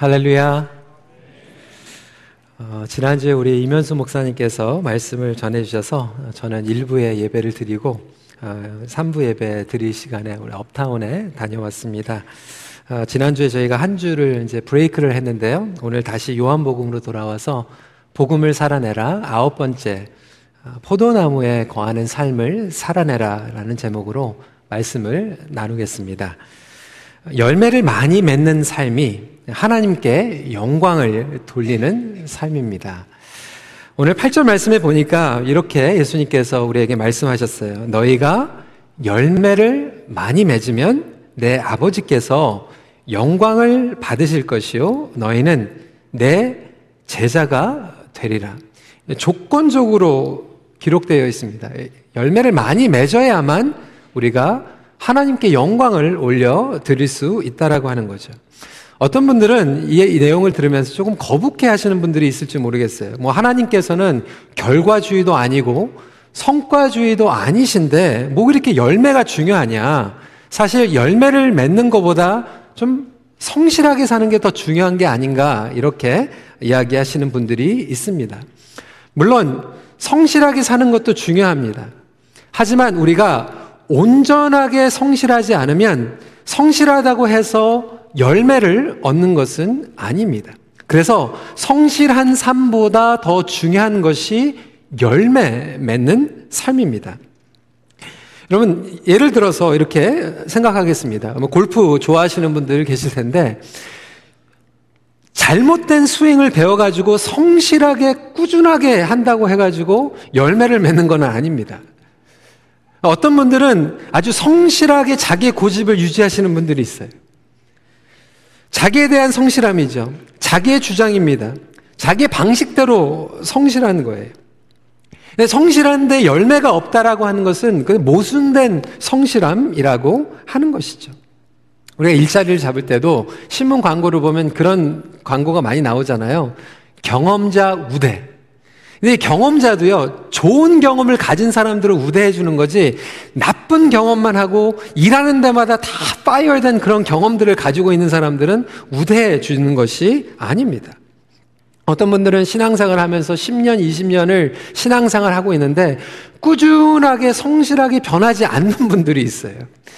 할렐루야. 어, 지난주에 우리 이면수 목사님께서 말씀을 전해주셔서 저는 일부의 예배를 드리고 어, 3부 예배 드릴 시간에 우리 업타운에 다녀왔습니다. 어, 지난주에 저희가 한 주를 이제 브레이크를 했는데요. 오늘 다시 요한복음으로 돌아와서 복음을 살아내라 아홉 번째 어, 포도나무에 거하는 삶을 살아내라라는 제목으로 말씀을 나누겠습니다. 열매를 많이 맺는 삶이 하나님께 영광을 돌리는 삶입니다. 오늘 8절 말씀에 보니까 이렇게 예수님께서 우리에게 말씀하셨어요. 너희가 열매를 많이 맺으면 내 아버지께서 영광을 받으실 것이요. 너희는 내 제자가 되리라. 조건적으로 기록되어 있습니다. 열매를 많이 맺어야만 우리가 하나님께 영광을 올려 드릴 수 있다라고 하는 거죠. 어떤 분들은 이, 이, 내용을 들으면서 조금 거북해 하시는 분들이 있을지 모르겠어요. 뭐 하나님께서는 결과주의도 아니고 성과주의도 아니신데 뭐 이렇게 열매가 중요하냐. 사실 열매를 맺는 것보다 좀 성실하게 사는 게 더 중요한 게 아닌가 이렇게 이야기하시는 분들이 있습니다. 물론 성실하게 사는 것도 중요합니다. 하지만 우리가 온전하게 성실하지 않으면 성실하다고 해서 열매를 얻는 것은 아닙니다. 그래서 성실한 삶보다 더 중요한 것이 열매 맺는 삶입니다. 여러분, 예를 들어서 이렇게 생각하겠습니다. 뭐 골프 좋아하시는 분들 계실 텐데, 잘못된 스윙을 배워가지고 성실하게 꾸준하게 한다고 해가지고 열매를 맺는 건 아닙니다. 어떤 분들은 아주 성실하게 자기 고집을 유지하시는 분들이 있어요. 자기에 대한 성실함이죠. 자기의 주장입니다. 자기의 방식대로 성실한 거예요. 성실한데 열매가 없다라고 하는 것은 그 모순된 성실함이라고 하는 것이죠. 우리가 일자리를 잡을 때도 신문 광고를 보면 그런 광고가 많이 나오잖아요. 경험자 우대. 근데 경험자도요, 좋은 경험을 가진 사람들을 우대해 주는 거지, 나쁜 경험만 하고 일하는 데마다 다 파이어된 그런 경험들을 가지고 있는 사람들은 우대해 주는 것이 아닙니다. 어떤 분들은 신앙생활 하면서 10년, 20년을 신앙생활 하고 있는데 꾸준하게 성실하게 변하지 않는 분들이 있어요.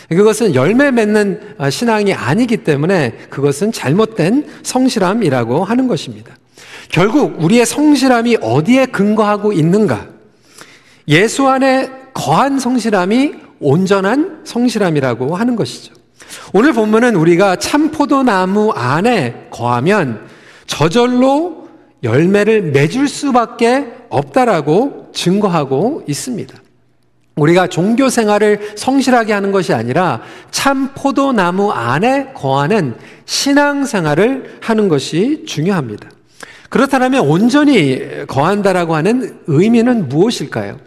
그것은 열매 맺는 신앙이 아니기 때문에 그것은 잘못된 성실함이라고 하는 것입니다. 결국 우리의 성실함이 어디에 근거하고 있는가? 예수 안에 거한 성실함이 온전한 성실함이라고 하는 것이죠. 오늘 본문은 우리가 참 포도나무 안에 거하면 저절로 열매를 맺을 수밖에 없다라고 증거하고 있습니다. 우리가 종교 생활을 성실하게 하는 것이 아니라 참 포도나무 안에 거하는 신앙 생활을 하는 것이 중요합니다. 그렇다면 온전히 거한다라고 하는 의미는 무엇일까요?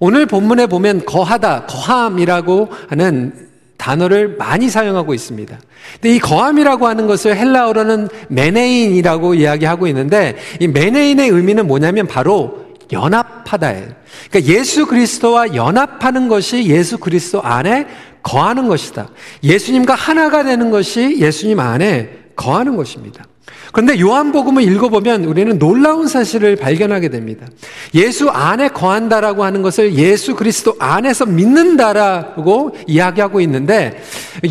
오늘 본문에 보면 거하다, 거함이라고 하는 단어를 많이 사용하고 있습니다. 근데 이 거함이라고 하는 것을 헬라어로는 메네인이라고 이야기하고 있는데 이 메네인의 의미는 뭐냐면 바로 연합하다예요. 그러니까 예수 그리스도와 연합하는 것이 예수 그리스도 안에 거하는 것이다. 예수님과 하나가 되는 것이 예수님 안에 거하는 것입니다. 그런데 요한복음을 읽어보면 우리는 놀라운 사실을 발견하게 됩니다. 예수 안에 거한다라고 하는 것을 예수 그리스도 안에서 믿는다라고 이야기하고 있는데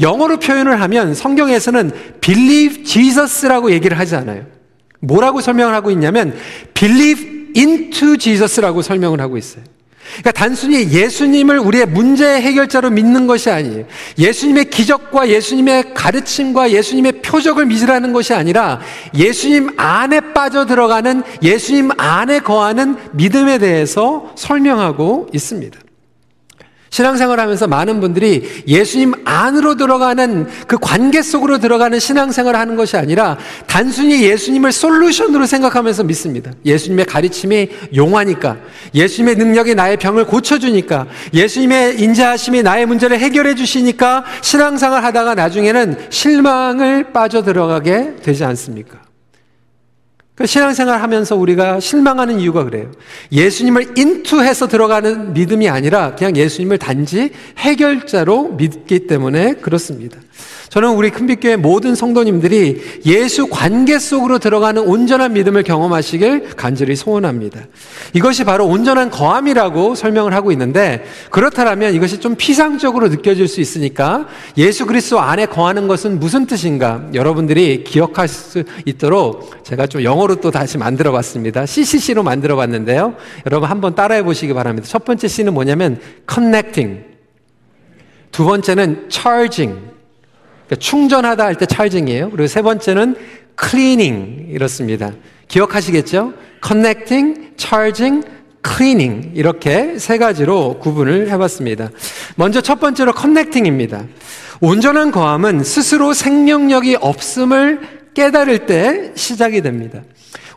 영어로 표현을 하면 성경에서는 believe Jesus라고 얘기를 하지 않아요. 뭐라고 설명을 하고 있냐면 believe into Jesus라고 설명을 하고 있어요. 그러니까 단순히 예수님을 우리의 문제 해결자로 믿는 것이 아니에요. 예수님의 기적과 예수님의 가르침과 예수님의 표적을 믿으라는 것이 아니라 예수님 안에 빠져 들어가는 예수님 안에 거하는 믿음에 대해서 설명하고 있습니다. 신앙생활 하면서 많은 분들이 예수님 안으로 들어가는 그 관계 속으로 들어가는 신앙생활 을 하는 것이 아니라 단순히 예수님을 솔루션으로 생각하면서 믿습니다. 예수님의 가르침이 용하니까, 예수님의 능력이 나의 병을 고쳐주니까, 예수님의 인자하심이 나의 문제를 해결해 주시니까 신앙생활 하다가 나중에는 실망을 빠져 들어가게 되지 않습니까? 그 신앙생활 하면서 우리가 실망하는 이유가 그래요. 예수님을 인투해서 들어가는 믿음이 아니라 그냥 예수님을 단지 해결자로 믿기 때문에 그렇습니다. 저는 우리 큰빛교회 모든 성도님들이 예수 관계 속으로 들어가는 온전한 믿음을 경험하시길 간절히 소원합니다. 이것이 바로 온전한 거함이라고 설명을 하고 있는데 그렇다면 이것이 좀 피상적으로 느껴질 수 있으니까 예수 그리스도 안에 거하는 것은 무슨 뜻인가 여러분들이 기억할 수 있도록 제가 좀 영어로 또 다시 만들어 봤습니다. CCC로 만들어 봤는데요. 여러분 한번 따라해 보시기 바랍니다. 첫 번째 C는 뭐냐면 connecting. 두 번째는 charging. 그러니까 충전하다 할 때 찰징이에요. 그리고 세 번째는 cleaning 이렇습니다. 기억하시겠죠? connecting, charging, cleaning 이렇게 세 가지로 구분을 해봤습니다. 먼저 첫 번째로 connecting입니다. 온전한 거함은 스스로 생명력이 없음을 깨달을 때 시작이 됩니다.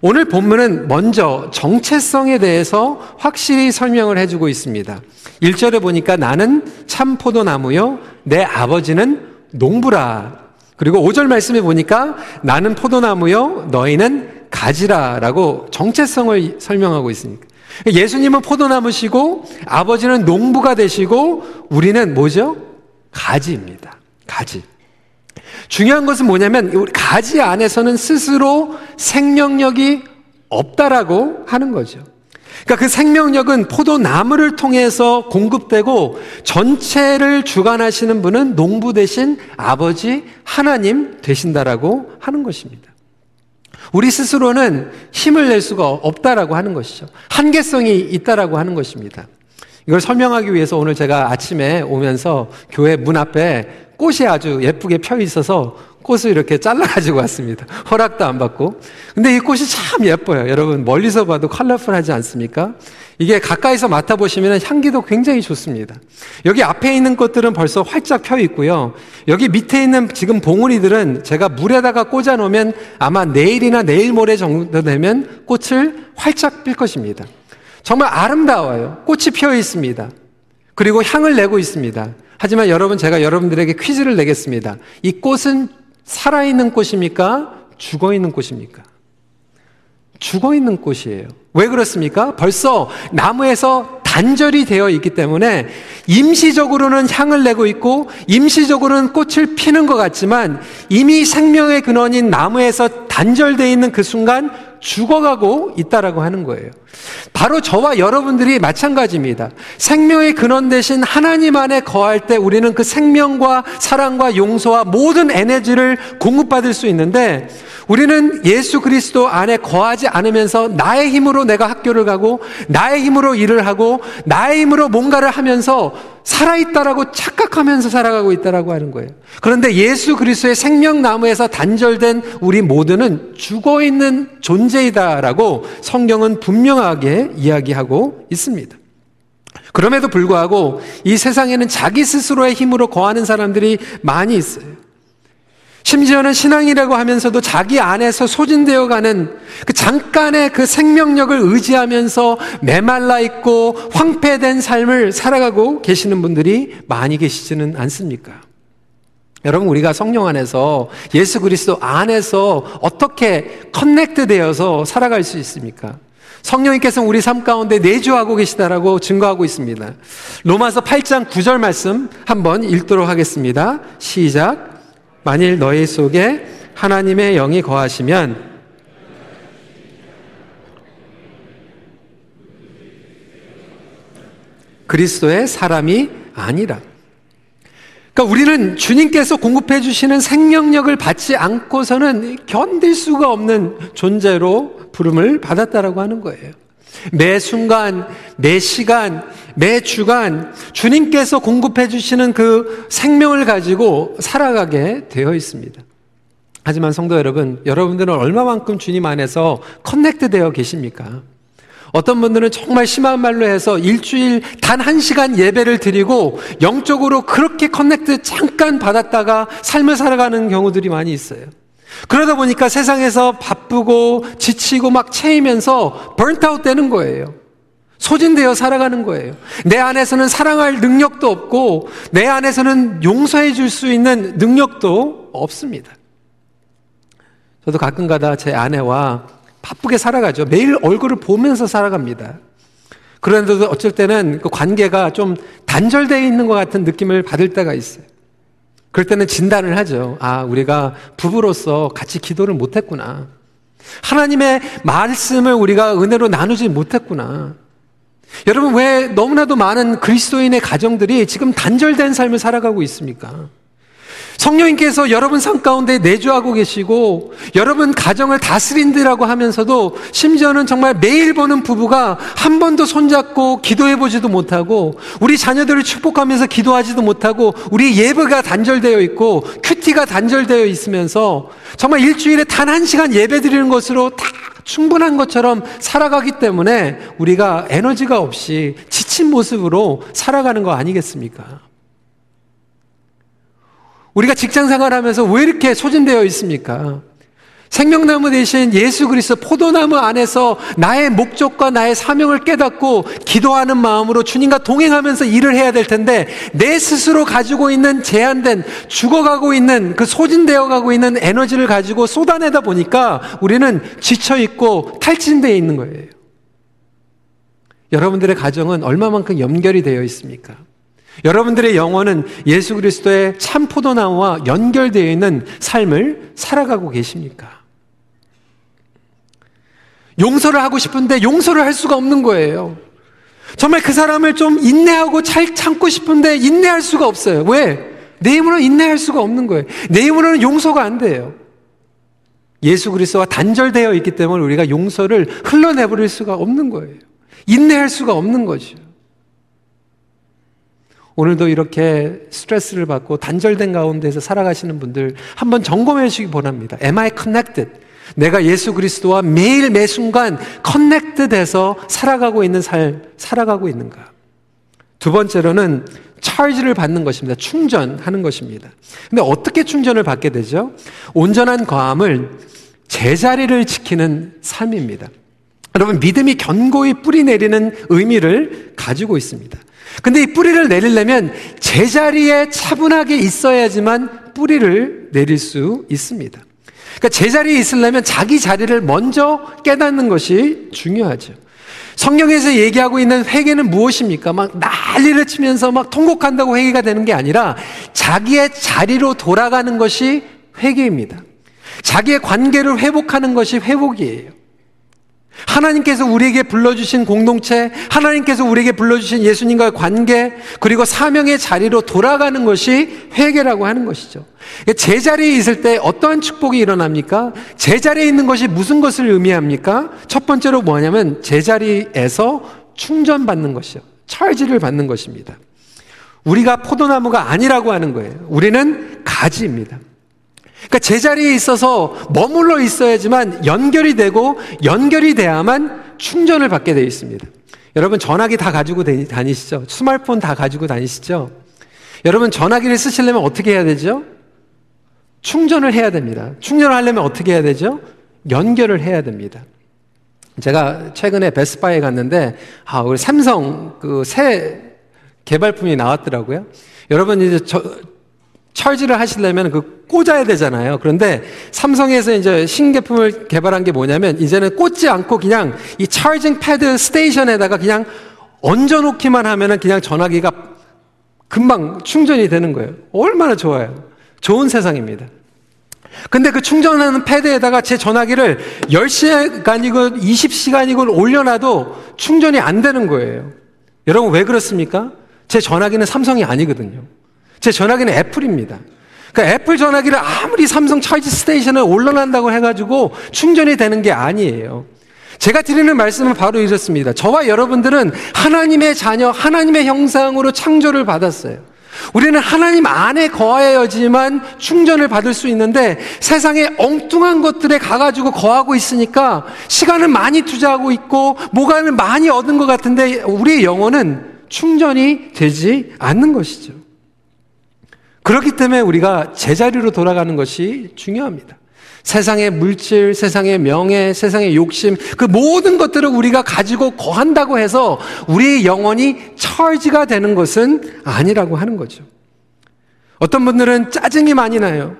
오늘 본문은 먼저 정체성에 대해서 확실히 설명을 해주고 있습니다. 1절에 보니까 나는 참 포도나무요, 내 아버지는 농부라. 그리고 5절 말씀에 보니까 나는 포도나무요, 너희는 가지라 라고 정체성을 설명하고 있습니다. 예수님은 포도나무시고 아버지는 농부가 되시고 우리는 뭐죠? 가지입니다. 가지. 중요한 것은 뭐냐면 가지 안에서는 스스로 생명력이 없다라고 하는 거죠. 그러니까 그 생명력은 포도나무를 통해서 공급되고 전체를 주관하시는 분은 농부 대신 아버지 하나님 되신다라고 하는 것입니다. 우리 스스로는 힘을 낼 수가 없다라고 하는 것이죠. 한계성이 있다라고 하는 것입니다. 이걸 설명하기 위해서 오늘 제가 아침에 오면서 교회 문 앞에 꽃이 아주 예쁘게 펴 있어서 꽃을 이렇게 잘라가지고 왔습니다. 허락도 안 받고. 근데 이 꽃이 참 예뻐요. 여러분, 멀리서 봐도 컬러풀하지 않습니까? 이게 가까이서 맡아보시면 향기도 굉장히 좋습니다. 여기 앞에 있는 꽃들은 벌써 활짝 펴 있고요. 여기 밑에 있는 지금 봉우리들은 제가 물에다가 꽂아 놓으면 아마 내일이나 내일 모레 정도 되면 꽃을 활짝 필 것입니다. 정말 아름다워요. 꽃이 피어 있습니다. 그리고 향을 내고 있습니다. 하지만 여러분, 제가 여러분들에게 퀴즈를 내겠습니다. 이 꽃은 살아있는 꽃입니까? 죽어있는 꽃입니까? 죽어있는 꽃이에요. 왜 그렇습니까? 벌써 나무에서 단절이 되어 있기 때문에 임시적으로는 향을 내고 있고 임시적으로는 꽃을 피는 것 같지만 이미 생명의 근원인 나무에서 단절되어 있는 그 순간 죽어가고 있다라고 하는 거예요. 바로 저와 여러분들이 마찬가지입니다. 생명의 근원 대신 하나님 안에 거할 때 우리는 그 생명과 사랑과 용서와 모든 에너지를 공급받을 수 있는데 우리는 예수 그리스도 안에 거하지 않으면서 나의 힘으로 내가 학교를 가고 나의 힘으로 일을 하고 나의 힘으로 뭔가를 하면서 살아있다라고 착각하면서 살아가고 있다라고 하는 거예요. 그런데 예수 그리스도의 생명나무에서 단절된 우리 모두는 죽어 있는 존재이다라고 성경은 분명하게 이야기하고 있습니다. 그럼에도 불구하고 이 세상에는 자기 스스로의 힘으로 거하는 사람들이 많이 있어요. 심지어는 신앙이라고 하면서도 자기 안에서 소진되어 가는 그 잠깐의 그 생명력을 의지하면서 메말라 있고 황폐된 삶을 살아가고 계시는 분들이 많이 계시지는 않습니까? 여러분, 우리가 성령 안에서 예수 그리스도 안에서 어떻게 커넥트 되어서 살아갈 수 있습니까? 성령님께서 우리 삶 가운데 내주하고 계시다라고 증거하고 있습니다. 로마서 8장 9절 말씀 한번 읽도록 하겠습니다. 시작. 만일 너희 속에 하나님의 영이 거하시면 그리스도의 사람이 아니라. 그러니까 우리는 주님께서 공급해 주시는 생명력을 받지 않고서는 견딜 수가 없는 존재로 부름을 받았다라고 하는 거예요. 매 순간, 매 시간, 매 주간 주님께서 공급해 주시는 그 생명을 가지고 살아가게 되어 있습니다. 하지만 성도 여러분, 여러분들은 얼마만큼 주님 안에서 connect 되어 계십니까? 어떤 분들은 정말 심한 말로 해서 일주일 단 한 시간 예배를 드리고 영적으로 그렇게 connect 잠깐 받았다가 삶을 살아가는 경우들이 많이 있어요. 그러다 보니까 세상에서 바쁘고 지치고 막 채이면서 burnt out 되는 거예요. 소진되어 살아가는 거예요. 내 안에서는 사랑할 능력도 없고 내 안에서는 용서해 줄 수 있는 능력도 없습니다. 저도 가끔가다 제 아내와 바쁘게 살아가죠. 매일 얼굴을 보면서 살아갑니다. 그런데도 어쩔 때는 그 관계가 좀 단절되어 있는 것 같은 느낌을 받을 때가 있어요. 그럴 때는 진단을 하죠. 아, 우리가 부부로서 같이 기도를 못했구나. 하나님의 말씀을 우리가 은혜로 나누지 못했구나. 여러분, 왜 너무나도 많은 그리스도인의 가정들이 지금 단절된 삶을 살아가고 있습니까? 성령님께서 여러분 삶 가운데 내주하고 계시고 여러분 가정을 다스린다라고 하면서도 심지어는 정말 매일 보는 부부가 한 번도 손잡고 기도해 보지도 못하고 우리 자녀들을 축복하면서 기도하지도 못하고 우리 예배가 단절되어 있고 큐티가 단절되어 있으면서 정말 일주일에 단 한 시간 예배 드리는 것으로 다 충분한 것처럼 살아가기 때문에 우리가 에너지가 없이 지친 모습으로 살아가는 거 아니겠습니까? 우리가 직장 생활하면서 왜 이렇게 소진되어 있습니까? 생명나무 대신 예수 그리스도 포도나무 안에서 나의 목적과 나의 사명을 깨닫고 기도하는 마음으로 주님과 동행하면서 일을 해야 될 텐데 내 스스로 가지고 있는 제한된 죽어가고 있는 그 소진되어 가고 있는 에너지를 가지고 쏟아내다 보니까 우리는 지쳐 있고 탈진되어 있는 거예요. 여러분들의 가정은 얼마만큼 연결이 되어 있습니까? 여러분들의 영혼은 예수 그리스도의 참 포도나무와 연결되어 있는 삶을 살아가고 계십니까? 용서를 하고 싶은데 용서를 할 수가 없는 거예요. 정말 그 사람을 좀 인내하고 잘 참고 싶은데 인내할 수가 없어요. 왜? 내 힘으로는 인내할 수가 없는 거예요. 내 힘으로는 용서가 안 돼요. 예수 그리스도와 단절되어 있기 때문에 우리가 용서를 흘러내버릴 수가 없는 거예요. 인내할 수가 없는 거죠. 오늘도 이렇게 스트레스를 받고 단절된 가운데서 살아가시는 분들 한번 점검해 주시기 바랍니다. Am I connected? 내가 예수 그리스도와 매일 매 순간 커넥트돼서 살아가고 있는 삶, 살아가고 있는가? 두 번째로는 차지를 받는 것입니다. 충전하는 것입니다. 근데 어떻게 충전을 받게 되죠? 온전한 과함을 제자리를 지키는 삶입니다. 여러분, 믿음이 견고히 뿌리 내리는 의미를 가지고 있습니다. 근데 이 뿌리를 내리려면 제자리에 차분하게 있어야지만 뿌리를 내릴 수 있습니다. 그러니까 제자리에 있으려면 자기 자리를 먼저 깨닫는 것이 중요하죠. 성경에서 얘기하고 있는 회개는 무엇입니까? 막 난리를 치면서 막 통곡한다고 회개가 되는 게 아니라 자기의 자리로 돌아가는 것이 회개입니다. 자기의 관계를 회복하는 것이 회복이에요. 하나님께서 우리에게 불러주신 공동체, 하나님께서 우리에게 불러주신 예수님과의 관계, 그리고 사명의 자리로 돌아가는 것이 회개라고 하는 것이죠. 제자리에 있을 때 어떠한 축복이 일어납니까? 제자리에 있는 것이 무슨 것을 의미합니까? 첫 번째로 뭐냐면 제자리에서 충전받는 것이요. 철지를 받는 것입니다. 우리가 포도나무가 아니라고 하는 거예요. 우리는 가지입니다. 그러니까 제자리에 있어서 머물러 있어야지만 연결이 되고 연결이 돼야만 충전을 받게 되어 있습니다. 여러분 전화기 다 가지고 다니시죠? 스마트폰 다 가지고 다니시죠? 여러분 전화기를 쓰시려면 어떻게 해야 되죠? 충전을 해야 됩니다. 충전을 하려면 어떻게 해야 되죠? 연결을 해야 됩니다. 제가 최근에 베스바에 갔는데 아, 우리 삼성 그 새 개발품이 나왔더라고요. 여러분 이제 저, 철지를 하시려면 그 꽂아야 되잖아요. 그런데 삼성에서 이제 신제품을 개발한 게 뭐냐면 이제는 꽂지 않고 그냥 이 차징 패드 스테이션에다가 그냥 얹어 놓기만 하면은 그냥 전화기가 금방 충전이 되는 거예요. 얼마나 좋아요. 좋은 세상입니다. 근데 그 충전하는 패드에다가 제 전화기를 10시간이고 20시간이고 올려놔도 충전이 안 되는 거예요. 여러분 왜 그렇습니까? 제 전화기는 삼성이 아니거든요. 제 전화기는 애플입니다. 그러니까 애플 전화기를 아무리 삼성 차지 스테이션에 올려놓는다고 해가지고 충전이 되는 게 아니에요. 제가 드리는 말씀은 바로 이렇습니다. 저와 여러분들은 하나님의 자녀, 하나님의 형상으로 창조를 받았어요. 우리는 하나님 안에 거하여지만 충전을 받을 수 있는데 세상에 엉뚱한 것들에 가가지고 거하고 있으니까 시간을 많이 투자하고 있고 뭐가를 많이 얻은 것 같은데 우리의 영혼은 충전이 되지 않는 것이죠. 그렇기 때문에 우리가 제자리로 돌아가는 것이 중요합니다. 세상의 물질, 세상의 명예, 세상의 욕심, 그 모든 것들을 우리가 가지고 거한다고 해서 우리의 영혼이 철지가 되는 것은 아니라고 하는 거죠. 어떤 분들은 짜증이 많이 나요.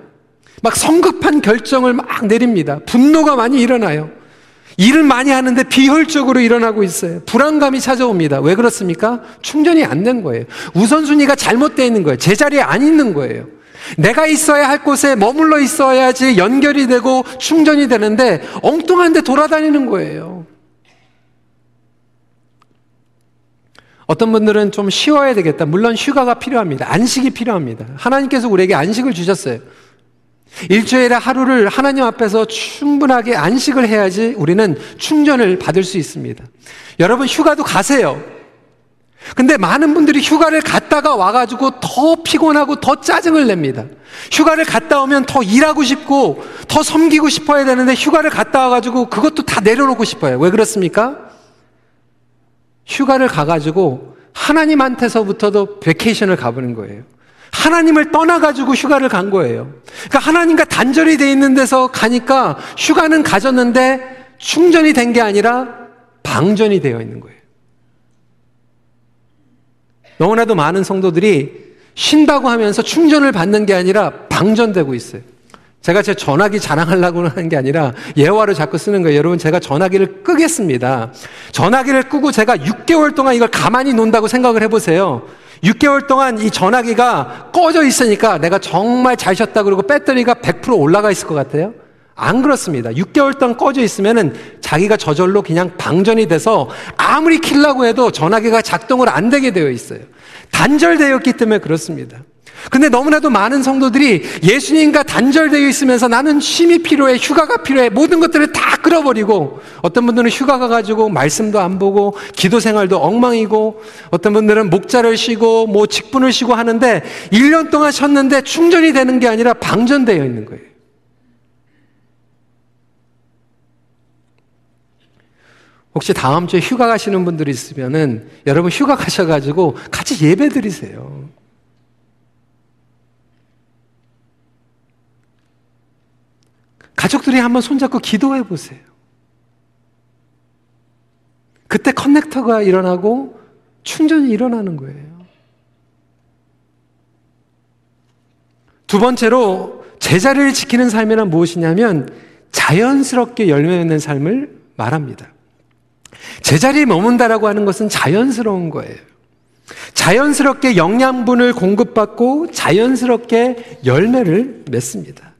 막 성급한 결정을 막 내립니다. 분노가 많이 일어나요. 일을 많이 하는데 비효율적으로 일어나고 있어요. 불안감이 찾아옵니다. 왜 그렇습니까? 충전이 안 된 거예요. 우선순위가 잘못되어 있는 거예요. 제자리에 안 있는 거예요. 내가 있어야 할 곳에 머물러 있어야지 연결이 되고 충전이 되는데 엉뚱한 데 돌아다니는 거예요. 어떤 분들은 좀 쉬어야 되겠다. 물론 휴가가 필요합니다. 안식이 필요합니다. 하나님께서 우리에게 안식을 주셨어요. 일주일에 하루를 하나님 앞에서 충분하게 안식을 해야지 우리는 충전을 받을 수 있습니다. 여러분 휴가도 가세요. 근데 많은 분들이 휴가를 갔다가 와가지고 더 피곤하고 더 짜증을 냅니다. 휴가를 갔다 오면 더 일하고 싶고 더 섬기고 싶어야 되는데 휴가를 갔다 와가지고 그것도 다 내려놓고 싶어요. 왜 그렇습니까? 휴가를 가가지고 하나님한테서부터도 베케이션을 가보는 거예요. 하나님을 떠나가지고 휴가를 간 거예요. 그러니까 하나님과 단절이 돼 있는 데서 가니까 휴가는 가졌는데 충전이 된 게 아니라 방전이 되어 있는 거예요. 너무나도 많은 성도들이 쉰다고 하면서 충전을 받는 게 아니라 방전되고 있어요. 제가 제 전화기 자랑하려고 하는 게 아니라 예화를 자꾸 쓰는 거예요. 여러분, 제가 전화기를 끄겠습니다. 전화기를 끄고 제가 6개월 동안 이걸 가만히 논다고 생각을 해보세요. 6개월 동안 이 전화기가 꺼져 있으니까 내가 정말 잘 쉬었다 그러고 배터리가 100% 올라가 있을 것 같아요? 안 그렇습니다. 6개월 동안 꺼져 있으면은 자기가 저절로 그냥 방전이 돼서 아무리 킬라고 해도 전화기가 작동을 안 되게 되어 있어요. 단절되었기 때문에 그렇습니다. 근데 너무나도 많은 성도들이 예수님과 단절되어 있으면서 나는 쉼이 필요해, 휴가가 필요해, 모든 것들을 다 끌어버리고 어떤 분들은 휴가 가가지고 말씀도 안 보고 기도 생활도 엉망이고 어떤 분들은 목자를 쉬고 뭐 직분을 쉬고 하는데 1년 동안 쉬었는데 충전이 되는 게 아니라 방전되어 있는 거예요. 혹시 다음 주에 휴가 가시는 분들이 있으면은 여러분 휴가 가셔가지고 같이 예배 드리세요. 가족들이 한번 손잡고 기도해 보세요. 그때 커넥터가 일어나고 충전이 일어나는 거예요. 두 번째로 제자리를 지키는 삶이란 무엇이냐면 자연스럽게 열매 맺는 삶을 말합니다. 제자리에 머문다라고 하는 것은 자연스러운 거예요. 자연스럽게 영양분을 공급받고 자연스럽게 열매를 맺습니다.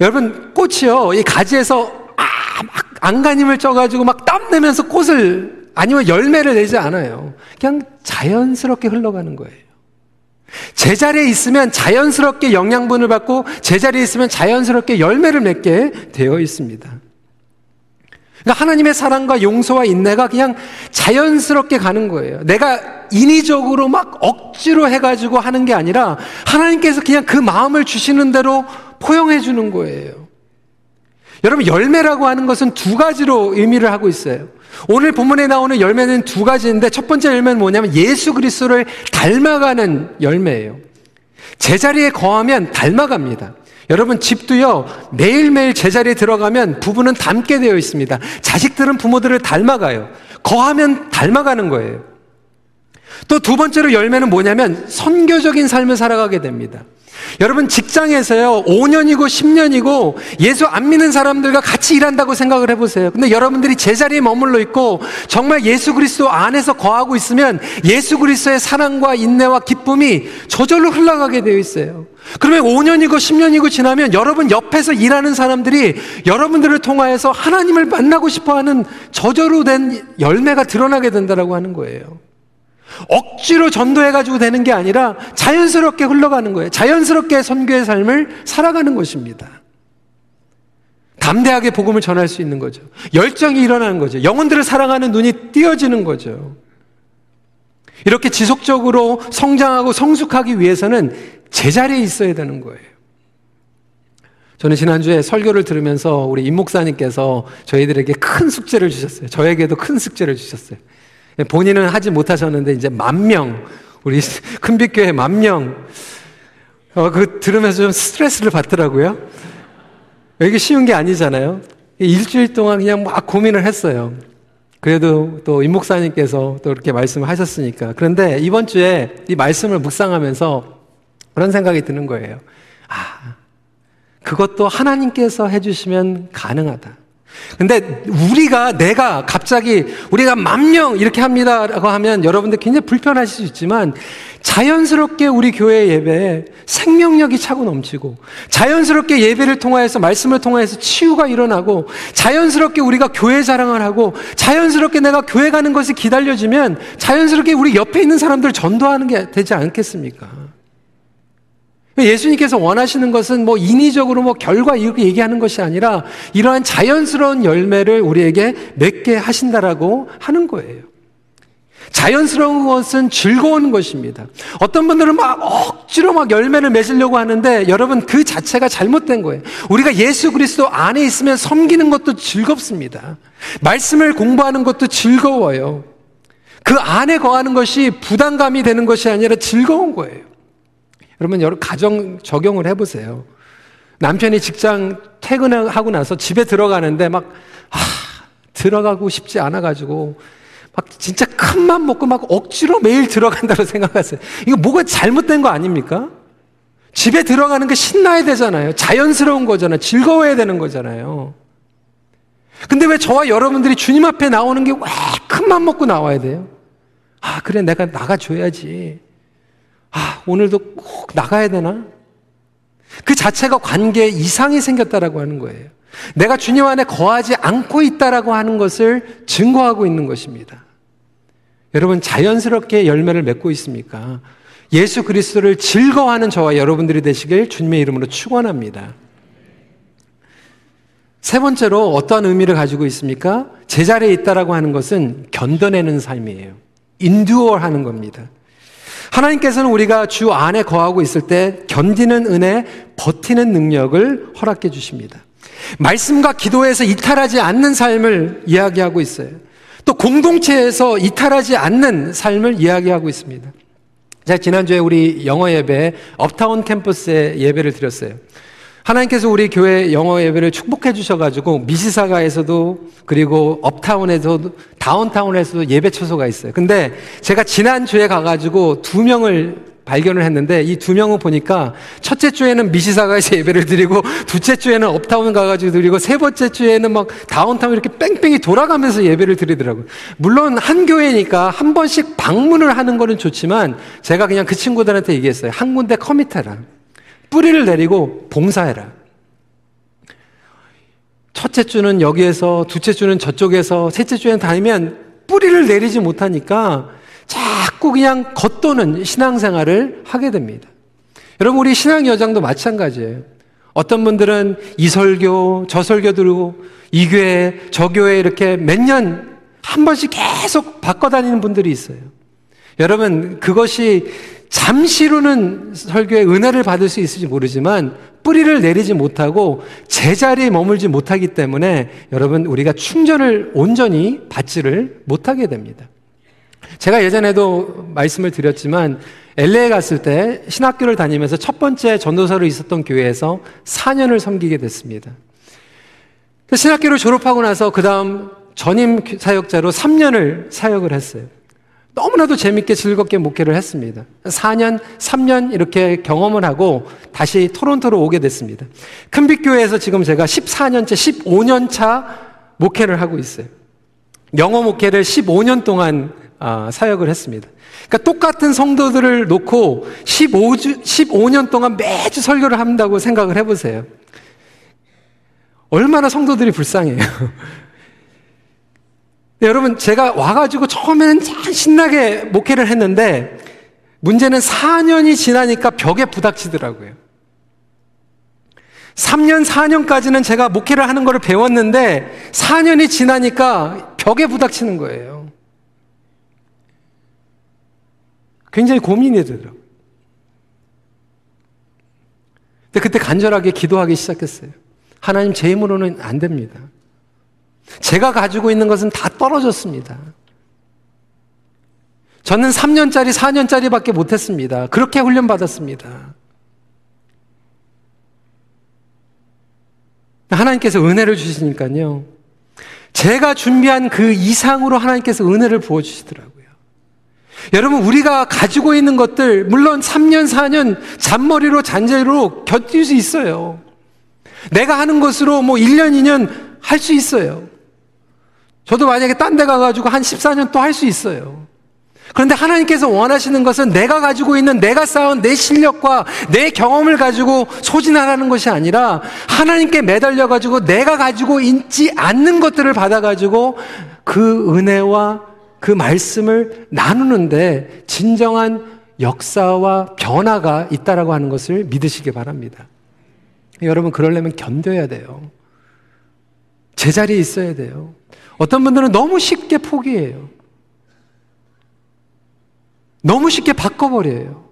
여러분, 꽃이요, 이 가지에서 아, 막 안간힘을 쪄가지고 막 땀 내면서 꽃을 아니면 열매를 내지 않아요. 그냥 자연스럽게 흘러가는 거예요. 제자리에 있으면 자연스럽게 영양분을 받고 제자리에 있으면 자연스럽게 열매를 맺게 되어 있습니다. 그러니까 하나님의 사랑과 용서와 인내가 그냥 자연스럽게 가는 거예요. 내가 인위적으로 막 억지로 해가지고 하는 게 아니라 하나님께서 그냥 그 마음을 주시는 대로 포용해 주는 거예요. 여러분, 열매라고 하는 것은 두 가지로 의미를 하고 있어요. 오늘 본문에 나오는 열매는 두 가지인데 첫 번째 열매는 뭐냐면 예수 그리스도를 닮아가는 열매예요. 제자리에 거하면 닮아갑니다. 여러분 집도요 매일매일 제자리에 들어가면 부부는 닮게 되어 있습니다. 자식들은 부모들을 닮아가요. 거하면 닮아가는 거예요. 또 두 번째로 열매는 뭐냐면 선교적인 삶을 살아가게 됩니다. 여러분 직장에서요 5년이고 10년이고 예수 안 믿는 사람들과 같이 일한다고 생각을 해보세요. 근데 여러분들이 제자리에 머물러 있고 정말 예수 그리스도 안에서 거하고 있으면 예수 그리스도의 사랑과 인내와 기쁨이 저절로 흘러가게 되어 있어요. 그러면 5년이고 10년이고 지나면 여러분 옆에서 일하는 사람들이 여러분들을 통하여서 하나님을 만나고 싶어 하는 저절로 된 열매가 드러나게 된다라고 하는 거예요. 억지로 전도해가지고 되는 게 아니라 자연스럽게 흘러가는 거예요. 자연스럽게 선교의 삶을 살아가는 것입니다. 담대하게 복음을 전할 수 있는 거죠. 열정이 일어나는 거죠. 영혼들을 사랑하는 눈이 띄어지는 거죠. 이렇게 지속적으로 성장하고 성숙하기 위해서는 제자리에 있어야 되는 거예요. 저는 지난주에 설교를 들으면서 우리 임 목사님께서 저희들에게 큰 숙제를 주셨어요. 저에게도 큰 숙제를 주셨어요. 본인은 하지 못하셨는데 이제 만 명, 우리 큰빛교회 만 명, 어, 그 들으면서 좀 스트레스를 받더라고요. 이게 쉬운 게 아니잖아요. 일주일 동안 그냥 막 고민을 했어요. 그래도 또 임 목사님께서 또 이렇게 말씀을 하셨으니까. 그런데 이번 주에 이 말씀을 묵상하면서 그런 생각이 드는 거예요. 아, 그것도 하나님께서 해주시면 가능하다. 근데 우리가 내가 갑자기 우리가 만 명 이렇게 합니다라고 하면 여러분들 굉장히 불편하실 수 있지만 자연스럽게 우리 교회 예배에 생명력이 차고 넘치고 자연스럽게 예배를 통하여서 말씀을 통하여서 치유가 일어나고 자연스럽게 우리가 교회 자랑을 하고 자연스럽게 내가 교회 가는 것이 기다려지면 자연스럽게 우리 옆에 있는 사람들 전도하는 게 되지 않겠습니까? 예수님께서 원하시는 것은 뭐 인위적으로 뭐 결과 이렇게 얘기하는 것이 아니라 이러한 자연스러운 열매를 우리에게 맺게 하신다라고 하는 거예요. 자연스러운 것은 즐거운 것입니다. 어떤 분들은 막 억지로 막 열매를 맺으려고 하는데 여러분 그 자체가 잘못된 거예요. 우리가 예수 그리스도 안에 있으면 섬기는 것도 즐겁습니다. 말씀을 공부하는 것도 즐거워요. 그 안에 거하는 것이 부담감이 되는 것이 아니라 즐거운 거예요. 여러분, 여러 가정 적용을 해보세요. 남편이 직장 퇴근하고 나서 집에 들어가는데 막, 아, 들어가고 싶지 않아가지고, 막 진짜 큰맘 먹고 막 억지로 매일 들어간다고 생각하세요. 이거 뭐가 잘못된 거 아닙니까? 집에 들어가는 게 신나야 되잖아요. 자연스러운 거잖아요. 즐거워야 되는 거잖아요. 근데 왜 저와 여러분들이 주님 앞에 나오는 게 왜 큰맘 먹고 나와야 돼요? 아, 그래, 내가 나가줘야지. 아, 오늘도 꼭 나가야 되나? 그 자체가 관계에 이상이 생겼다라고 하는 거예요. 내가 주님 안에 거하지 않고 있다라고 하는 것을 증거하고 있는 것입니다. 여러분 자연스럽게 열매를 맺고 있습니까? 예수 그리스도를 즐거워하는 저와 여러분들이 되시길 주님의 이름으로 축원합니다. 세 번째로 어떠한 의미를 가지고 있습니까? 제자리에 있다라고 하는 것은 견뎌내는 삶이에요. 인듀어 하는 겁니다. 하나님께서는 우리가 주 안에 거하고 있을 때 견디는 은혜, 버티는 능력을 허락해 주십니다. 말씀과 기도에서 이탈하지 않는 삶을 이야기하고 있어요. 또 공동체에서 이탈하지 않는 삶을 이야기하고 있습니다. 제가 지난주에 우리 영어 예배 업타운 캠퍼스에 예배를 드렸어요. 하나님께서 우리 교회 영어 예배를 축복해 주셔가지고 미시사가에서도 그리고 업타운에서도 다운타운에서도 예배 처소가 있어요. 근데 제가 지난 주에 가가지고 두 명을 발견을 했는데 이 두 명을 보니까 첫째 주에는 미시사가에서 예배를 드리고 둘째 주에는 업타운 가가지고 드리고 세 번째 주에는 막 다운타운 이렇게 뺑뺑이 돌아가면서 예배를 드리더라고요. 물론 한 교회니까 한 번씩 방문을 하는 거는 좋지만 제가 그냥 그 친구들한테 얘기했어요. 한 군데 커미트라. 뿌리를 내리고 봉사해라. 첫째 주는 여기에서, 둘째 주는 저쪽에서, 셋째 주에는 다니면 뿌리를 내리지 못하니까 자꾸 그냥 겉도는 신앙생활을 하게 됩니다. 여러분, 우리 신앙 여장도 마찬가지예요. 어떤 분들은 이 설교, 저 설교 들고 이 교회, 저 교회 이렇게 몇 년 한 번씩 계속 바꿔 다니는 분들이 있어요. 여러분, 그것이 잠시로는 설교의 은혜를 받을 수 있을지 모르지만 뿌리를 내리지 못하고 제자리에 머물지 못하기 때문에 여러분 우리가 충전을 온전히 받지를 못하게 됩니다. 제가 예전에도 말씀을 드렸지만 LA에 갔을 때 신학교를 다니면서 첫 번째 전도사로 있었던 교회에서 4년을 섬기게 됐습니다. 그 신학교를 졸업하고 나서 그 다음 전임 사역자로 3년을 사역을 했어요. 너무나도 재밌게 즐겁게 목회를 했습니다. 4년, 3년 이렇게 경험을 하고 다시 토론토로 오게 됐습니다. 큰빛교회에서 지금 제가 14년째, 15년 차 목회를 하고 있어요. 영어 목회를 15년 동안 아, 사역을 했습니다. 그러니까 똑같은 성도들을 놓고 15주, 15년 동안 매주 설교를 한다고 생각을 해보세요. 얼마나 성도들이 불쌍해요. 네, 여러분, 제가 와가지고 처음에는 참 신나게 목회를 했는데, 문제는 4년이 지나니까 벽에 부닥치더라고요. 3년, 4년까지는 제가 목회를 하는 것을 배웠는데, 4년이 지나니까 벽에 부닥치는 거예요. 굉장히 고민이 되더라고요. 근데 그때 간절하게 기도하기 시작했어요. 하나님 제 힘으로는 안 됩니다. 제가 가지고 있는 것은 다 떨어졌습니다. 저는 3년짜리, 4년짜리밖에 못했습니다. 그렇게 훈련받았습니다. 하나님께서 은혜를 주시니까요. 제가 준비한 그 이상으로 하나님께서 은혜를 부어주시더라고요. 여러분, 우리가 가지고 있는 것들, 물론 3년, 4년 잔머리로, 잔재로 견딜 수 있어요. 내가 하는 것으로 뭐 1년, 2년 할 수 있어요. 저도 만약에 딴 데 가가지고 한 14년 또 할 수 있어요. 그런데 하나님께서 원하시는 것은 내가 가지고 있는 내가 쌓은 내 실력과 내 경험을 가지고 소진하라는 것이 아니라 하나님께 매달려 가지고 내가 가지고 있지 않는 것들을 받아 가지고 그 은혜와 그 말씀을 나누는데 진정한 역사와 변화가 있다라고 하는 것을 믿으시기 바랍니다. 여러분 그러려면 견뎌야 돼요. 제자리에 있어야 돼요. 어떤 분들은 너무 쉽게 포기해요. 너무 쉽게 바꿔버려요.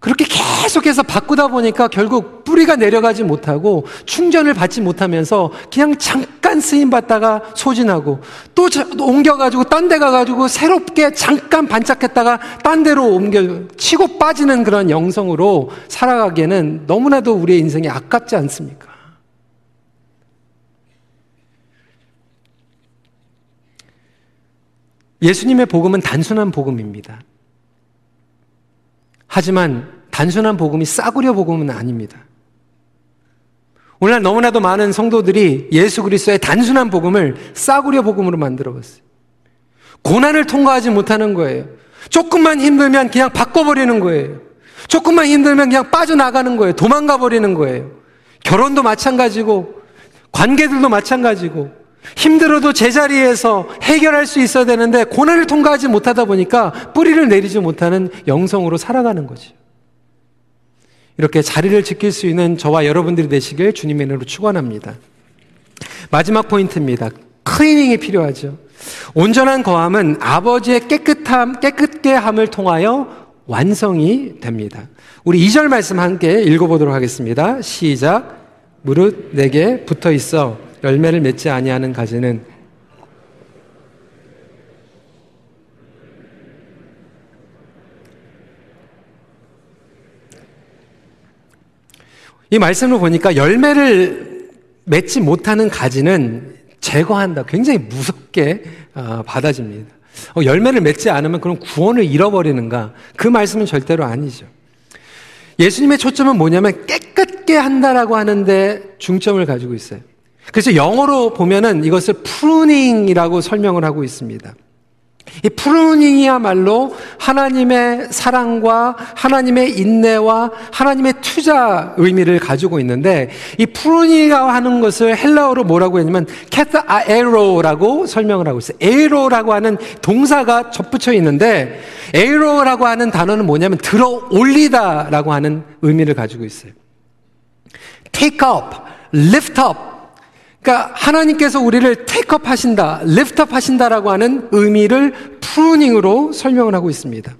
그렇게 계속해서 바꾸다 보니까 결국 뿌리가 내려가지 못하고 충전을 받지 못하면서 그냥 잠깐 쓰임 받다가 소진하고 또 옮겨가지고 딴 데 가가지고 새롭게 잠깐 반짝했다가 딴 데로 옮겨 치고 빠지는 그런 영성으로 살아가기에는 너무나도 우리의 인생이 아깝지 않습니까? 예수님의 복음은 단순한 복음입니다. 하지만 단순한 복음이 싸구려 복음은 아닙니다. 오늘날 너무나도 많은 성도들이 예수 그리스도의 단순한 복음을 싸구려 복음으로 만들어 봤어요. 고난을 통과하지 못하는 거예요. 조금만 힘들면 그냥 바꿔버리는 거예요. 조금만 힘들면 그냥 빠져나가는 거예요. 도망가 버리는 거예요. 결혼도 마찬가지고, 관계들도 마찬가지고, 힘들어도 제자리에서 해결할 수 있어야 되는데 고난을 통과하지 못하다 보니까 뿌리를 내리지 못하는 영성으로 살아가는 거죠. 이렇게 자리를 지킬 수 있는 저와 여러분들이 되시길 주님의 이름으로 축원합니다. 마지막 포인트입니다. 클리닝이 필요하죠. 온전한 거함은 아버지의 깨끗함, 깨끗게 함을 통하여 완성이 됩니다. 우리 2절 말씀 함께 읽어보도록 하겠습니다. 시작. 무릇 내게 붙어 있어 열매를 맺지 아니하는 가지는 이 말씀을 보니까 열매를 맺지 못하는 가지는 제거한다. 굉장히 무섭게 어, 받아집니다. 어, 열매를 맺지 않으면 그럼 구원을 잃어버리는가? 그 말씀은 절대로 아니죠. 예수님의 초점은 뭐냐면 깨끗게 한다라고 하는데 중점을 가지고 있어요. 그래서 영어로 보면은 이것을 pruning이라고 설명을 하고 있습니다. 이 pruning이야말로 하나님의 사랑과 하나님의 인내와 하나님의 투자 의미를 가지고 있는데 이 pruning이라고 하는 것을 헬라어로 뭐라고 했냐면 캐타 아에로라고 설명을 하고 있어요. 에로라고 하는 동사가 접붙여 있는데 에로라고 하는 단어는 뭐냐면 들어 올리다라고 하는 의미를 가지고 있어요. take up, lift up 그러니까 하나님께서 우리를 take up 하신다, lift up 하신다라고 하는 의미를 pruning으로 설명을 하고 있습니다.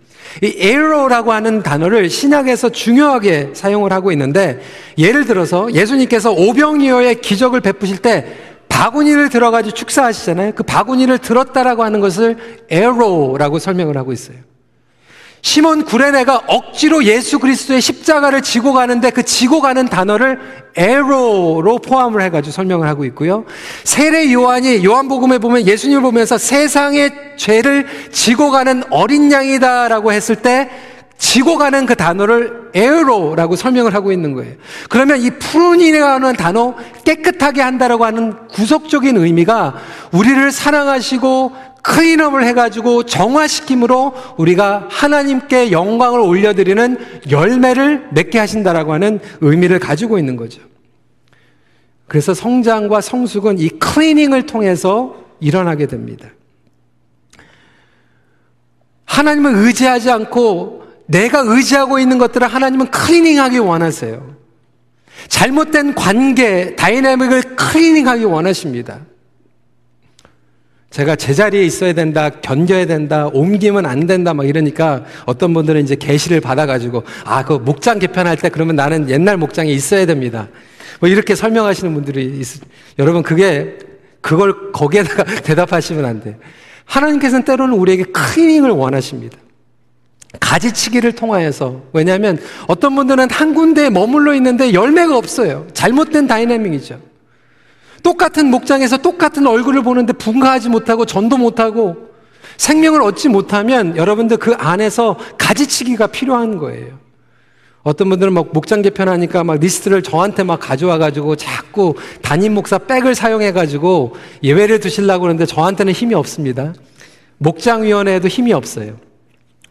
이 에로라고 하는 단어를 신약에서 중요하게 사용을 하고 있는데 예를 들어서 예수님께서 오병이어의 기적을 베푸실 때 바구니를 들어가지고 축사하시잖아요. 그 바구니를 들었다라고 하는 것을 에로라고 설명을 하고 있어요. 시몬 구레네가 억지로 예수 그리스도의 십자가를 지고 가는데 그 지고 가는 단어를 에로로 포함을 해가지고 설명을 하고 있고요. 세례 요한이 요한복음에 보면 예수님을 보면서 세상의 죄를 지고 가는 어린 양이다라고 했을 때 지고 가는 그 단어를 에로라고 설명을 하고 있는 거예요. 그러면 이 pruning이라는 단어 깨끗하게 한다라고 하는 구속적인 의미가 우리를 사랑하시고 클린업을 해가지고 정화시킴으로 우리가 하나님께 영광을 올려드리는 열매를 맺게 하신다라고 하는 의미를 가지고 있는 거죠. 그래서 성장과 성숙은 이 클리닝을 통해서 일어나게 됩니다. 하나님을 의지하지 않고 내가 의지하고 있는 것들을 하나님은 클리닝하기 원하세요. 잘못된 관계, 다이내믹을 클리닝하기 원하십니다. 제가 제자리에 있어야 된다, 견뎌야 된다, 옮기면 안 된다, 막 이러니까 어떤 분들은 이제 계시를 받아가지고, 아, 그 목장 개편할 때 그러면 나는 옛날 목장에 있어야 됩니다. 뭐 이렇게 설명하시는 분들이 있, 여러분 그게, 그걸 거기에다가 대답하시면 안 돼. 하나님께서는 때로는 우리에게 클리닝을 원하십니다. 가지치기를 통하여서. 왜냐하면 어떤 분들은 한 군데에 머물러 있는데 열매가 없어요. 잘못된 다이내믹이죠. 똑같은 목장에서 똑같은 얼굴을 보는데 분가하지 못하고 전도 못하고 생명을 얻지 못하면 여러분들 그 안에서 가지치기가 필요한 거예요. 어떤 분들은 막 목장 개편하니까 막 리스트를 저한테 막 가져와가지고 자꾸 담임 목사 백을 사용해가지고 예외를 두시려고 그러는데 저한테는 힘이 없습니다. 목장위원회에도 힘이 없어요.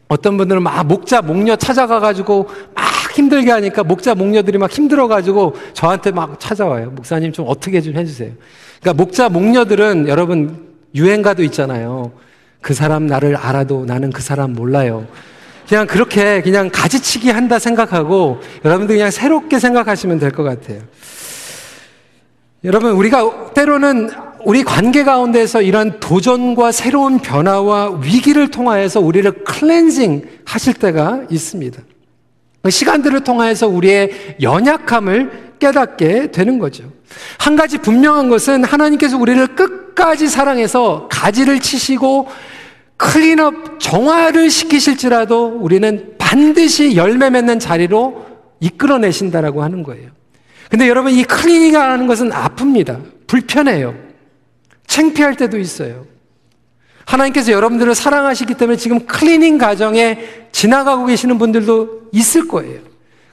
어떤 분들은 막 목자, 목녀 찾아가가지고 막 힘들게 하니까 목자, 목녀들이 막 힘들어가지고 저한테 막 찾아와요. 목사님 좀 어떻게 좀 해주세요. 그러니까 목자, 목녀들은 여러분 유행가도 있잖아요. 그 사람 나를 알아도 나는 그 사람 몰라요. 그냥 그렇게 그냥 가지치기 한다 생각하고 여러분들 그냥 새롭게 생각하시면 될 것 같아요. 여러분, 우리가 때로는 우리 관계 가운데서 이런 도전과 새로운 변화와 위기를 통하여서 우리를 클렌징 하실 때가 있습니다. 그 시간들을 통하여서 우리의 연약함을 깨닫게 되는 거죠. 한 가지 분명한 것은 하나님께서 우리를 끝까지 사랑해서 가지를 치시고 클린업 정화를 시키실지라도 우리는 반드시 열매 맺는 자리로 이끌어내신다라고 하는 거예요. 근데 여러분 이 cleaning이라는 것은 아픕니다. 불편해요. 창피할 때도 있어요. 하나님께서 여러분들을 사랑하시기 때문에 지금 cleaning 과정에 지나가고 계시는 분들도 있을 거예요.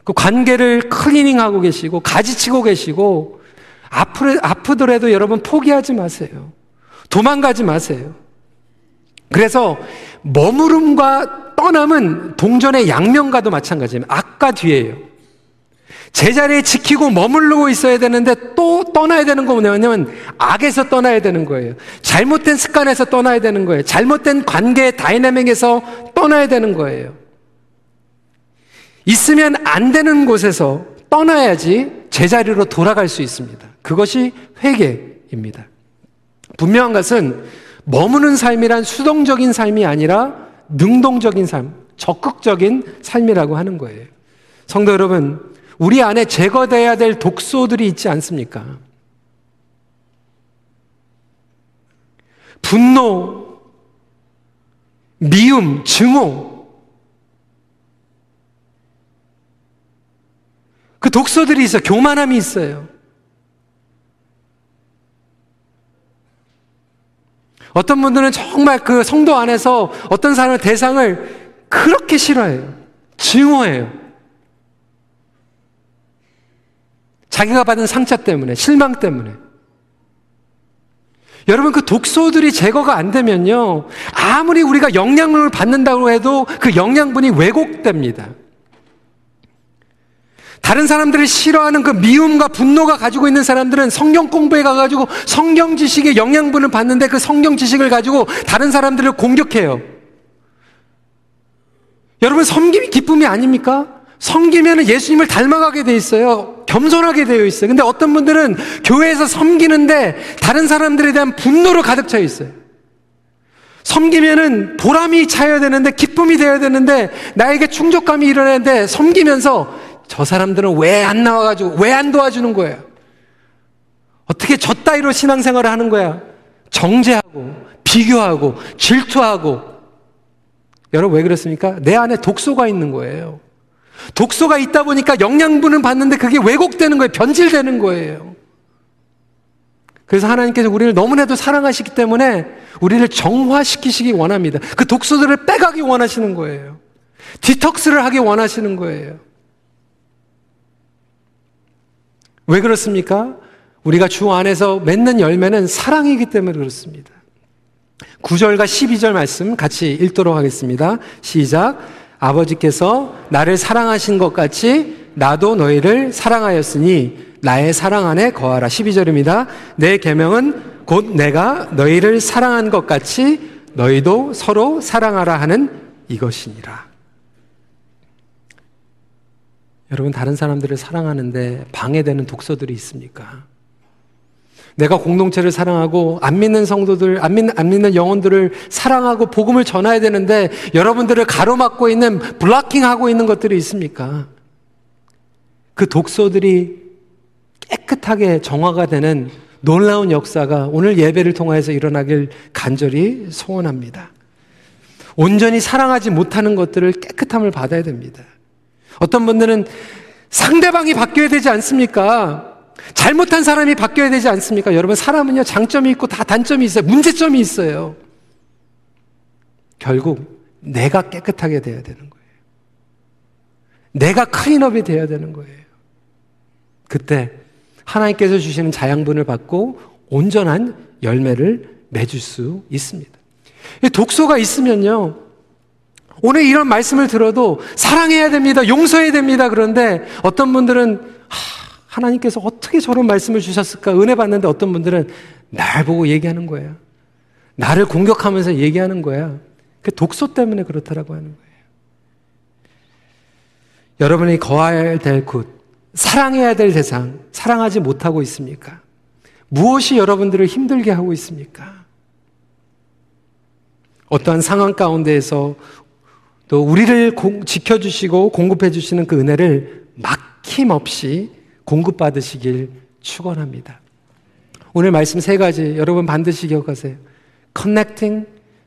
그 관계를 cleaning하고 계시고 가지치고 계시고 아프, 아프더라도 여러분 포기하지 마세요. 도망가지 마세요. 그래서 머무름과 떠남은 동전의 양면과도 마찬가지입니다. 앞과 뒤에요. 제자리에 지키고 머물르고 있어야 되는데 또 떠나야 되는 거 뭐냐면 악에서 떠나야 되는 거예요. 잘못된 습관에서 떠나야 되는 거예요. 잘못된 관계의 다이내믹에서 떠나야 되는 거예요. 있으면 안 되는 곳에서 떠나야지 제자리로 돌아갈 수 있습니다. 그것이 회개입니다. 분명한 것은 머무는 삶이란 수동적인 삶이 아니라 능동적인 삶, 적극적인 삶이라고 하는 거예요. 성도 여러분, 우리 안에 제거돼야 될 독소들이 있지 않습니까? 분노, 미움, 증오. 그 독소들이 있어. 교만함이 있어요. 어떤 분들은 정말 그 성도 안에서 어떤 사람의 대상을 그렇게 싫어해요. 증오해요. 자기가 받은 상처 때문에, 실망 때문에. 여러분, 그 독소들이 제거가 안 되면요. 아무리 우리가 영양분을 받는다고 해도 그 영양분이 왜곡됩니다. 다른 사람들을 싫어하는 그 미움과 분노가 가지고 있는 사람들은 성경 공부에 가가지고 성경 지식의 영양분을 받는데 그 성경 지식을 가지고 다른 사람들을 공격해요. 여러분, 섬김이 기쁨이 아닙니까? 섬기면 예수님을 닮아가게 돼 있어요. 겸손하게 되어 있어요. 근데 어떤 분들은 교회에서 섬기는데 다른 사람들에 대한 분노로 가득 차 있어요. 섬기면은 보람이 차야 되는데 기쁨이 되어야 되는데 나에게 충족감이 일어나는데 섬기면서 저 사람들은 왜 안 나와가지고 왜 안 도와주는 거예요? 어떻게 저 따위로 신앙생활을 하는 거야? 정죄하고 비교하고 질투하고 여러분 왜 그렇습니까? 내 안에 독소가 있는 거예요. 독소가 있다 보니까 영양분은 받는데 그게 왜곡되는 거예요. 변질되는 거예요. 그래서 하나님께서 우리를 너무나도 사랑하시기 때문에 우리를 정화시키시기 원합니다. 그 독소들을 빼가기 원하시는 거예요. 디톡스를 하기 원하시는 거예요. 왜 그렇습니까? 우리가 주 안에서 맺는 열매는 사랑이기 때문에 그렇습니다. 9절과 12절 말씀 같이 읽도록 하겠습니다. 시작. 아버지께서 나를 사랑하신 것 같이 나도 너희를 사랑하였으니 나의 사랑 안에 거하라. 12절입니다. 내 계명은 곧 내가 너희를 사랑한 것 같이 너희도 서로 사랑하라 하는 이것이니라. 여러분 다른 사람들을 사랑하는데 방해되는 독소들이 있습니까? 내가 공동체를 사랑하고 안 믿는 성도들, 안 믿는, 안 믿는 영혼들을 사랑하고 복음을 전해야 되는데 여러분들을 가로막고 있는 블락킹하고 있는 것들이 있습니까? 그 독소들이 깨끗하게 정화가 되는 놀라운 역사가 오늘 예배를 통해서 일어나길 간절히 소원합니다. 온전히 사랑하지 못하는 것들을 깨끗함을 받아야 됩니다. 어떤 분들은 상대방이 바뀌어야 되지 않습니까? 잘못한 사람이 바뀌어야 되지 않습니까? 여러분, 사람은요, 장점이 있고 다 단점이 있어요. 문제점이 있어요. 결국 내가 깨끗하게 돼야 되는 거예요. 내가 클린업이 되어야 되는 거예요. 그때 하나님께서 주시는 자양분을 받고 온전한 열매를 맺을 수 있습니다. 독소가 있으면요. 오늘 이런 말씀을 들어도 사랑해야 됩니다. 용서해야 됩니다. 그런데 어떤 분들은 하, 나님께서 어떻게 저런 말씀을 주셨을까 은혜 받는데 어떤 분들은 날 보고 얘기하는 거예요. 나를 공격하면서 얘기하는 거야. 그 독소 때문에 그렇다라고 하는 거예요. 여러분이 거해야 될 곳, 사랑해야 될 대상, 사랑하지 못하고 있습니까? 무엇이 여러분들을 힘들게 하고 있습니까? 어떠한 상황 가운데에서 또 우리를 지켜주시고 공급해주시는 그 은혜를 막힘없이 공급받으시길 축원합니다. 오늘 말씀 세 가지 여러분 반드시 기억하세요. Connecting,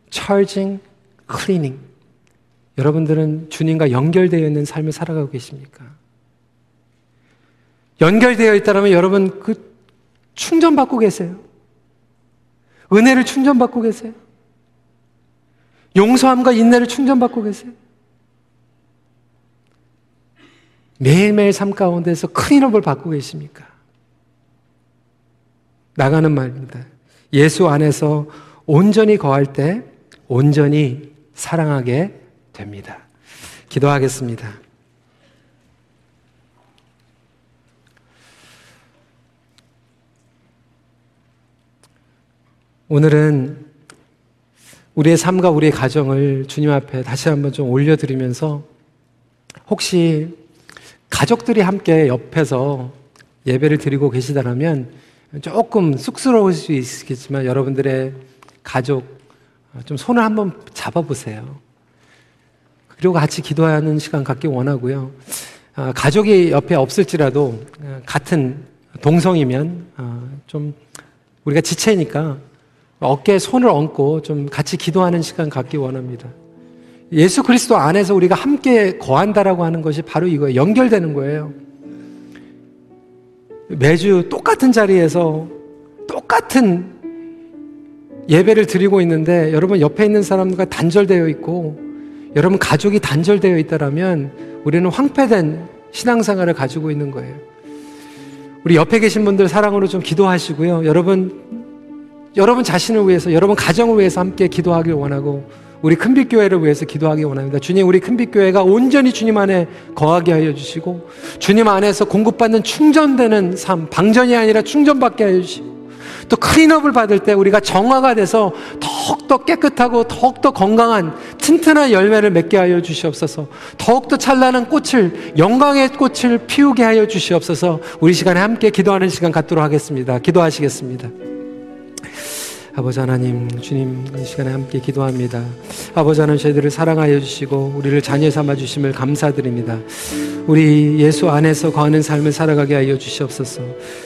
Charging, Cleaning. 여러분들은 주님과 연결되어 있는 삶을 살아가고 계십니까? 연결되어 있다면 여러분 그 충전받고 계세요. 은혜를 충전받고 계세요. 용서함과 인내를 충전받고 계세요. 매일매일 삶 가운데서 클린업을 받고 계십니까? 나가는 말입니다. 예수 안에서 온전히 거할 때 온전히 사랑하게 됩니다. 기도하겠습니다. 오늘은 우리의 삶과 우리의 가정을 주님 앞에 다시 한번 좀 올려드리면서 혹시 가족들이 함께 옆에서 예배를 드리고 계시다면 조금 쑥스러울 수 있겠지만 여러분들의 가족 좀 손을 한번 잡아보세요. 그리고 같이 기도하는 시간 갖기 원하고요. 아, 가족이 옆에 없을지라도 같은 동성이면 아, 좀 우리가 지체니까 어깨에 손을 얹고 좀 같이 기도하는 시간 갖기 원합니다. 예수 그리스도 안에서 우리가 함께 거한다라고 하는 것이 바로 이거예요. 연결되는 거예요. 매주 똑같은 자리에서 똑같은 예배를 드리고 있는데 여러분 옆에 있는 사람과 단절되어 있고 여러분 가족이 단절되어 있다라면 우리는 황폐된 신앙생활을 가지고 있는 거예요. 우리 옆에 계신 분들 사랑으로 좀 기도하시고요. 여러분 여러분 자신을 위해서, 여러분 가정을 위해서 함께 기도하길 원하고 우리 큰빛교회를 위해서 기도하기 원합니다. 주님, 우리 큰빛교회가 온전히 주님 안에 거하게 하여 주시고 주님 안에서 공급받는 충전되는 삶, 방전이 아니라 충전받게 하여 주시고 또 클린업을 받을 때 우리가 정화가 돼서 더욱더 깨끗하고 더욱더 건강한 튼튼한 열매를 맺게 하여 주시옵소서. 더욱더 찬란한 꽃을 영광의 꽃을 피우게 하여 주시옵소서. 우리 시간에 함께 기도하는 시간 갖도록 하겠습니다. 기도하시겠습니다. 아버지 하나님, 주님, 이 시간에 함께 기도합니다. 아버지 하나님, 저희들을 사랑하여 주시고, 우리를 자녀 삼아 주심을 감사드립니다. 우리 예수 안에서 거하는 삶을 살아가게 하여 주시옵소서.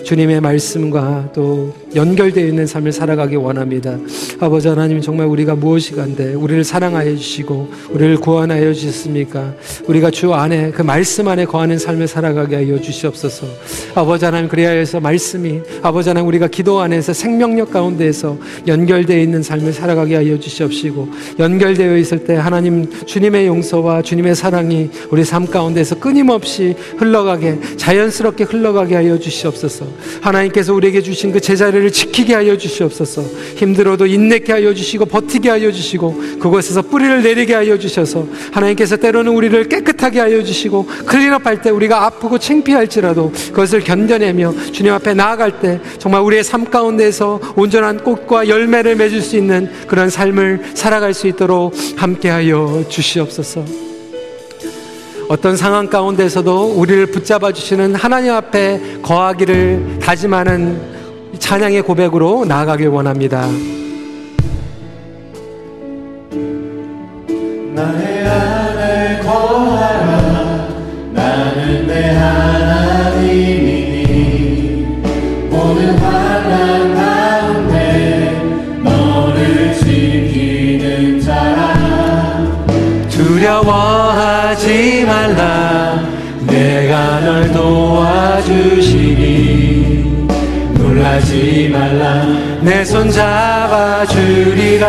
주님의 말씀과 또 연결되어 있는 삶을 살아가기 원합니다. 아버지 하나님 정말 우리가 무엇이 간데 우리를 사랑하여 주시고 우리를 구원하여 주셨습니까? 우리가 주 안에 그 말씀 안에 거하는 삶을 살아가게 하여 주시옵소서. 아버지 하나님 그래야 해서 말씀이 아버지 하나님 우리가 기도 안에서 생명력 가운데에서 연결되어 있는 삶을 살아가게 하여 주시옵시고 연결되어 있을 때 하나님 주님의 용서와 주님의 사랑이 우리 삶 가운데서 끊임 끊임없이 흘러가게 자연스럽게 흘러가게 하여 주시옵소서. 하나님께서 우리에게 주신 그 제자리를 지키게 하여 주시옵소서. 힘들어도 인내케 하여 주시고 버티게 하여 주시고 그곳에서 뿌리를 내리게 하여 주셔서 하나님께서 때로는 우리를 깨끗 하게 하여 주시고 클린업 할 때 우리가 아프고 창피할지라도 그것을 견뎌내며 주님 앞에 나아갈 때 정말 우리의 삶 가운데서 온전한 꽃과 열매를 맺을 수 있는 그런 삶을 살아갈 수 있도록 함께하여 주시옵소서. 어떤 상황 가운데서도 우리를 붙잡아 주시는 하나님 앞에 거하기를 다짐하는 찬양의 고백으로 나아가길 원합니다. 말라. 내가 널 도와주시니 놀라지 말라. 내 손 잡아주리라.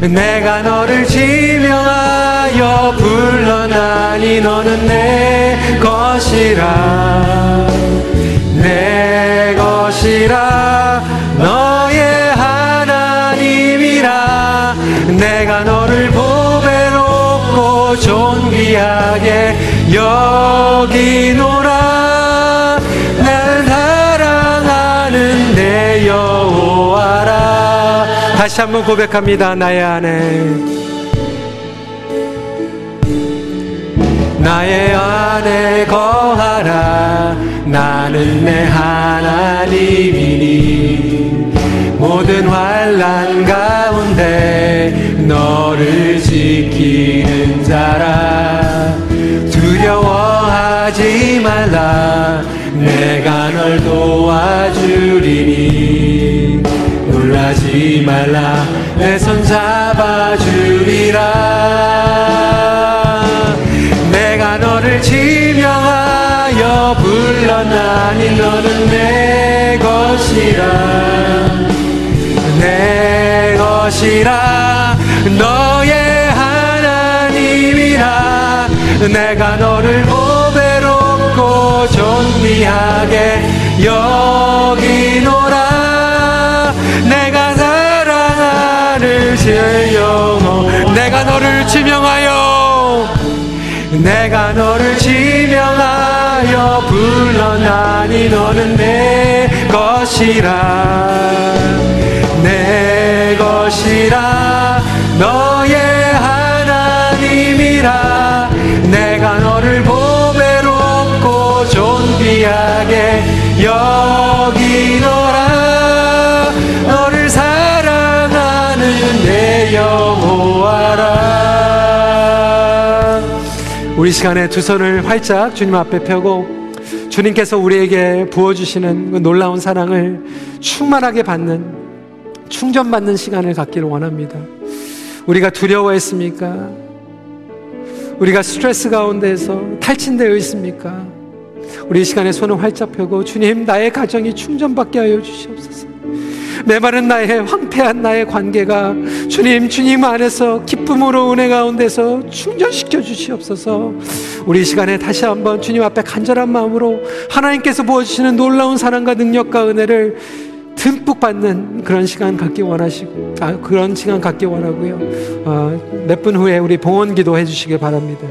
내가 너를 지명하여 불러나니 너는 내 것이라. 내 것이라. 너의 하나님이라. 내가 너를 보 존귀하게 여기노라 날 사랑하는 내 여호와라. 다시 한번 고백합니다 나의 아내. 나의 안에 거하라. 나는 내 하나님이니. 모든 환란 가운데 너를 지키는 자라. 두려워하지 말라. 내가 널 도와주리니. 놀라지 말라. 내 손 잡아주리라. 내가 너를 지명하여 불러나니 너는 내 것이라. 내 것이라 너의 하나님이라 내가 너를 보배롭고 존귀하게 여기노라. 내가 사랑하는 제 영혼 내가 너를 지명하여 내가 너를 지명하여 불러나니 너는 내 것이라 내 것이라 너의 하나님이라 내가 너를 보배롭고 존귀하게 여기노라 너를 사랑하는 내 여호와라 우리 시간에 두 손을 활짝 주님 앞에 펴고 주님께서 우리에게 부어주시는 그 놀라운 사랑을 충만하게 받는 충전받는 시간을 갖기를 원합니다. 우리가 두려워했습니까? 우리가 스트레스 가운데서 탈진되어 있습니까? 우리 이 시간에 손을 활짝 펴고 주님 나의 가정이 충전받게 하여 주시옵소서. 메마른 나의 황폐한 나의 관계가 주님 주님 안에서 기쁨으로 은혜 가운데서 충전시켜 주시옵소서. 우리 이 시간에 다시 한번 주님 앞에 간절한 마음으로 하나님께서 부어주시는 놀라운 사랑과 능력과 은혜를 듬뿍 받는 그런 시간 갖기 원하시고 아, 그런 시간 갖기 원하고요. 어, 몇 분 후에 우리 봉헌 기도 해주시길 바랍니다.